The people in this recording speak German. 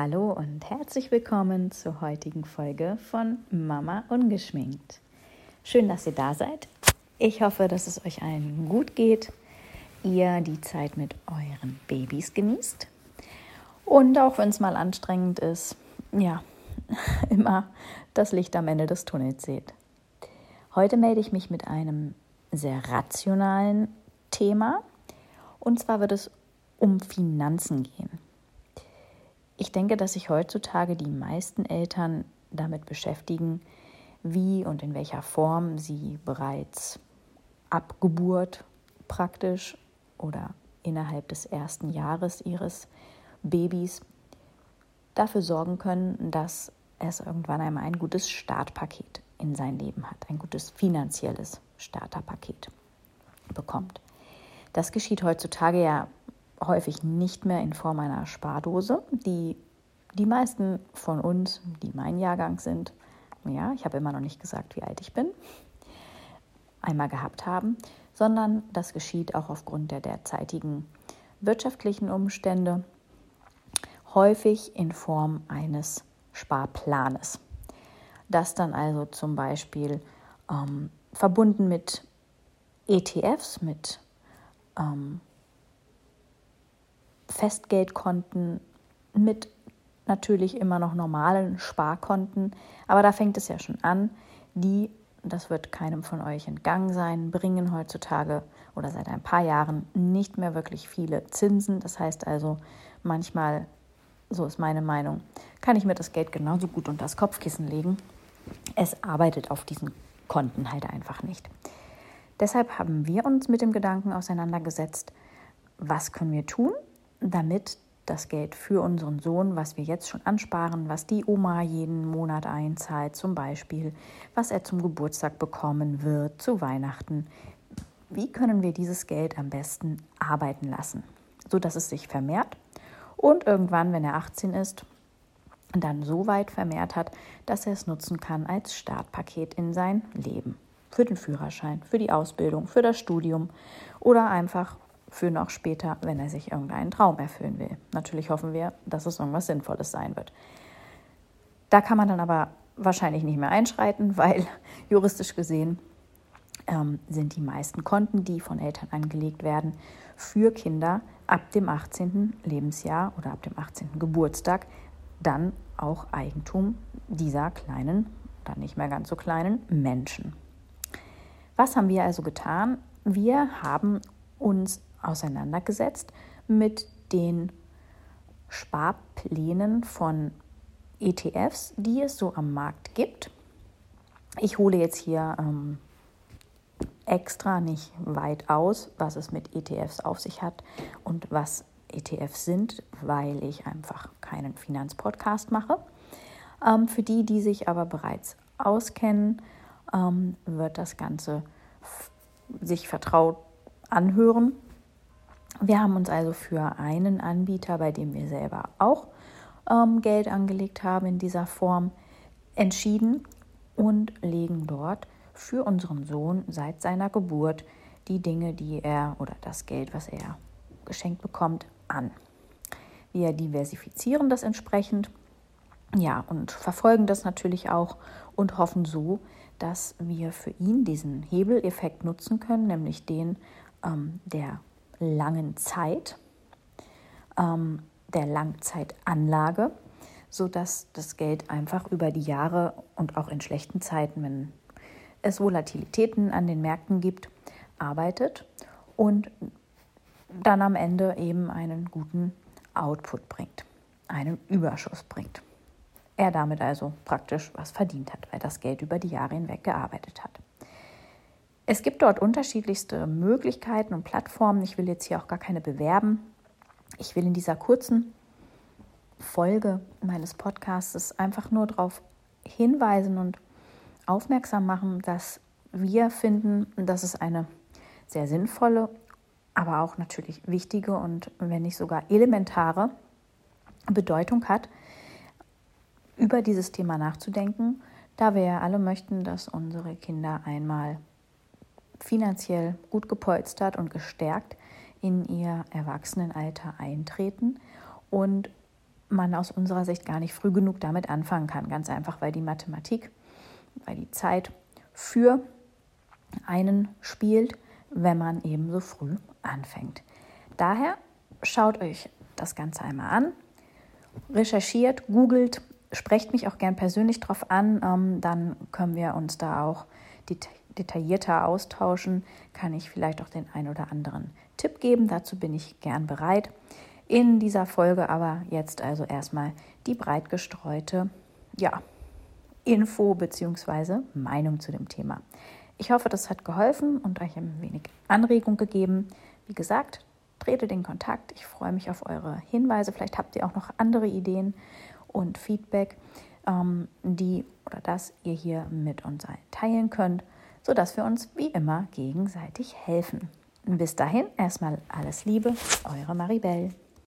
Hallo und herzlich willkommen zur heutigen Folge von Mama Ungeschminkt. Schön, dass ihr da seid. Ich hoffe, dass es euch allen gut geht, ihr die Zeit mit euren Babys genießt und auch wenn es mal anstrengend ist, ja, immer das Licht am Ende des Tunnels seht. Heute melde ich mich mit einem sehr rationalen Thema und zwar wird es um Finanzen gehen. Ich denke, dass sich heutzutage die meisten Eltern damit beschäftigen, wie und in welcher Form sie bereits ab Geburt praktisch oder innerhalb des ersten Jahres ihres Babys dafür sorgen können, dass es irgendwann einmal ein gutes Startpaket in sein Leben hat, ein gutes finanzielles Starterpaket bekommt. Das geschieht heutzutage ja häufig nicht mehr in Form einer Spardose, die die meisten von uns, die mein Jahrgang sind, ja, ich habe immer noch nicht gesagt, wie alt ich bin, einmal gehabt haben, sondern das geschieht auch aufgrund der derzeitigen wirtschaftlichen Umstände, häufig in Form eines Sparplanes. Das dann also zum Beispiel ähm, verbunden mit ETFs, mit ähm, Festgeldkonten mit natürlich immer noch normalen Sparkonten. Aber da fängt es ja schon an. Die, das wird keinem von euch entgangen sein, bringen heutzutage oder seit ein paar Jahren nicht mehr wirklich viele Zinsen. Das heißt also, manchmal, so ist meine Meinung, kann ich mir das Geld genauso gut unter das Kopfkissen legen. Es arbeitet auf diesen Konten halt einfach nicht. Deshalb haben wir uns mit dem Gedanken auseinandergesetzt, was können wir tun, damit das Geld für unseren Sohn, was wir jetzt schon ansparen, was die Oma jeden Monat einzahlt, zum Beispiel, was er zum Geburtstag bekommen wird, zu Weihnachten, wie können wir dieses Geld am besten arbeiten lassen, sodass es sich vermehrt und irgendwann, wenn er 18 ist, dann so weit vermehrt hat, dass er es nutzen kann als Startpaket in sein Leben. Für den Führerschein, für die Ausbildung, für das Studium oder einfach für noch später, wenn er sich irgendeinen Traum erfüllen will. Natürlich hoffen wir, dass es irgendwas Sinnvolles sein wird. Da kann man dann aber wahrscheinlich nicht mehr einschreiten, weil juristisch gesehen ähm, sind die meisten Konten, die von Eltern angelegt werden, für Kinder ab dem 18. Lebensjahr oder ab dem 18. Geburtstag dann auch Eigentum dieser kleinen, dann nicht mehr ganz so kleinen Menschen. Was haben wir also getan? Wir haben uns auseinandergesetzt mit den Sparplänen von ETFs, die es so am Markt gibt. Ich hole jetzt hier ähm, extra nicht weit aus, was es mit ETFs auf sich hat und was ETFs sind, weil ich einfach keinen Finanzpodcast mache. Ähm, für die, die sich aber bereits auskennen, ähm, wird das Ganze sich vertraut anhören. Wir haben uns also für einen Anbieter, bei dem wir selber auch ähm, Geld angelegt haben in dieser Form, entschieden und legen dort für unseren Sohn seit seiner Geburt die Dinge, die er oder das Geld, was er geschenkt bekommt, an. Wir diversifizieren das entsprechend, ja, und verfolgen das natürlich auch und hoffen so, dass wir für ihn diesen Hebeleffekt nutzen können, nämlich den ähm, der langen Zeit, ähm, der Langzeitanlage, sodass das Geld einfach über die Jahre und auch in schlechten Zeiten, wenn es Volatilitäten an den Märkten gibt, arbeitet und dann am Ende eben einen guten Output bringt, einen Überschuss bringt. Er damit also praktisch was verdient hat, weil das Geld über die Jahre hinweg gearbeitet hat. Es gibt dort unterschiedlichste Möglichkeiten und Plattformen. Ich will jetzt hier auch gar keine bewerben. Ich will in dieser kurzen Folge meines Podcasts einfach nur darauf hinweisen und aufmerksam machen, dass wir finden, dass es eine sehr sinnvolle, aber auch natürlich wichtige und wenn nicht sogar elementare Bedeutung hat, über dieses Thema nachzudenken, da wir ja alle möchten, dass unsere Kinder einmal finanziell gut gepolstert und gestärkt in ihr Erwachsenenalter eintreten und man aus unserer Sicht gar nicht früh genug damit anfangen kann. Ganz einfach, weil die Mathematik, weil die Zeit für einen spielt, wenn man eben so früh anfängt. Daher schaut euch das Ganze einmal an, recherchiert, googelt, sprecht mich auch gern persönlich drauf an, ähm, dann können wir uns da auch det detaillierter austauschen, kann ich vielleicht auch den ein oder anderen Tipp geben, dazu bin ich gern bereit. In dieser Folge aber jetzt also erstmal die breit gestreute ja, Info bzw. Meinung zu dem Thema. Ich hoffe, das hat geholfen und euch ein wenig Anregung gegeben. Wie gesagt, trete den Kontakt. Ich freue mich auf eure Hinweise. Vielleicht habt ihr auch noch andere Ideen und Feedback, ähm, die oder das ihr hier mit uns teilen könnt, sodass wir uns wie immer gegenseitig helfen. Bis dahin erstmal alles Liebe, eure Maribel.